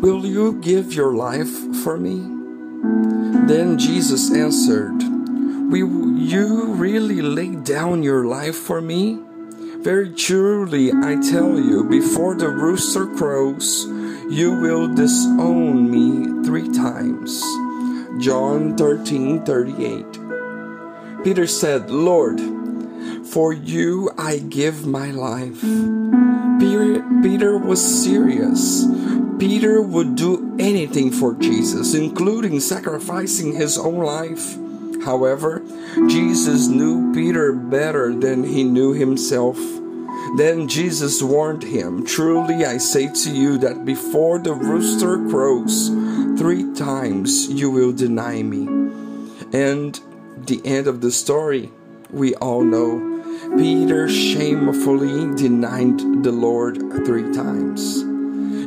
Will you give your life for me? Then Jesus answered, Will you really lay down your life for me? Very truly I tell you, before the rooster crows, you will disown me three times. John 13 38. Peter said, Lord, for you I give my life. Peter, Peter was serious. Peter would do anything for Jesus, including sacrificing his own life. However, Jesus knew Peter better than he knew himself. Then Jesus warned him, Truly I say to you that before the rooster crows, three times you will deny me. And the end of the story, we all know. Peter shamefully denied the Lord three times.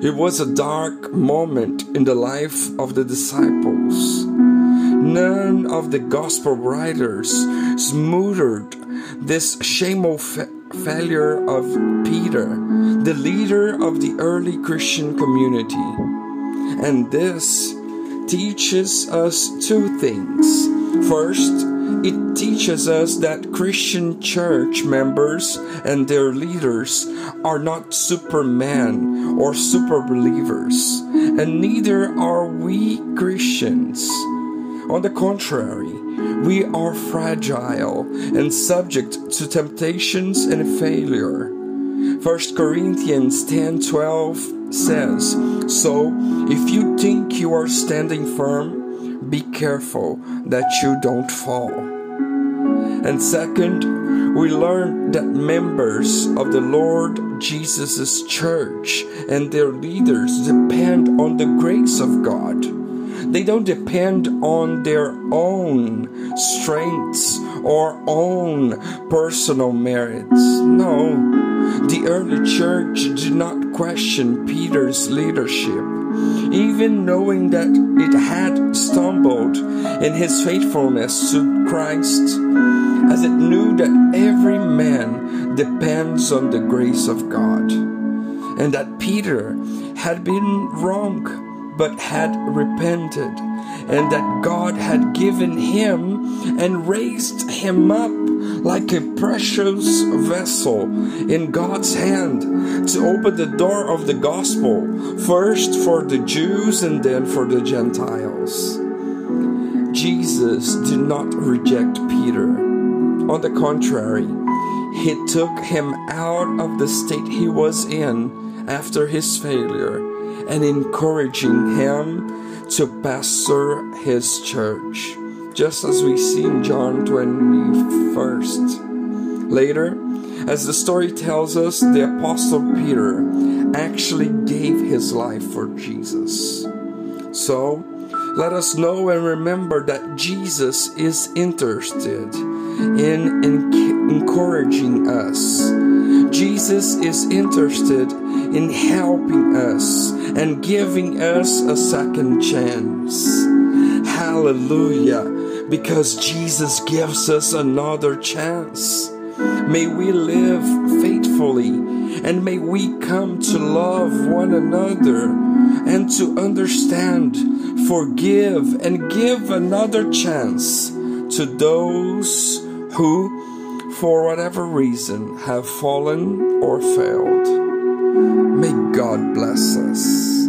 It was a dark moment in the life of the disciples. None of the gospel writers smothered this shameful fa- failure of Peter, the leader of the early Christian community. And this teaches us two things. First, it teaches us that Christian church members and their leaders are not supermen or super believers, and neither are we Christians. On the contrary, we are fragile and subject to temptations and failure. 1 Corinthians 10:12 says, "So if you think you are standing firm, be careful that you don't fall." And second, we learn that members of the Lord Jesus' church and their leaders depend on the grace of God. They don't depend on their own strengths or own personal merits. No, the early church did not question Peter's leadership, even knowing that it had stumbled in his faithfulness to Christ, as it knew that every man depends on the grace of God, and that Peter had been wrong but had repented, and that God had given him and raised him up like a precious vessel in God's hand to open the door of the gospel, first for the Jews and then for the Gentiles. Jesus did not reject Peter. On the contrary, he took him out of the state he was in after his failure and encouraging him to pastor his church, just as we see in John 21st. Later, as the story tells us, the Apostle Peter actually gave his life for Jesus. So, let us know and remember that Jesus is interested in, in encouraging us. Jesus is interested in helping us and giving us a second chance. Hallelujah. Because Jesus gives us another chance. May we live faithfully and may we come to love one another and to understand, forgive, and give another chance to those who, for whatever reason, have fallen or failed. May God bless us.